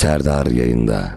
Serdar yayında.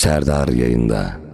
Serdar yayında.